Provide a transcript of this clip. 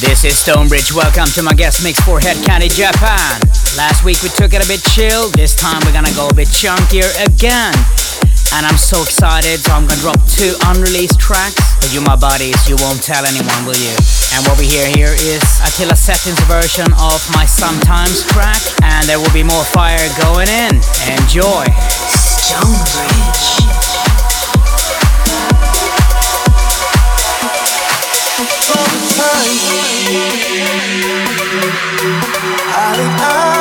This is Stonebridge. Welcome to my guest mix for Hed Kandi Japan. Last week we took it a bit chill. This time we're gonna go a bit chunkier again. And I'm so excited, so I'm gonna drop two unreleased tracks. But you, my buddies, you won't tell anyone, will you? And what we hear here is Attila Settin's version of my Sometimes track. And there will be more fire going in. Enjoy. Stonebridge. Eyes on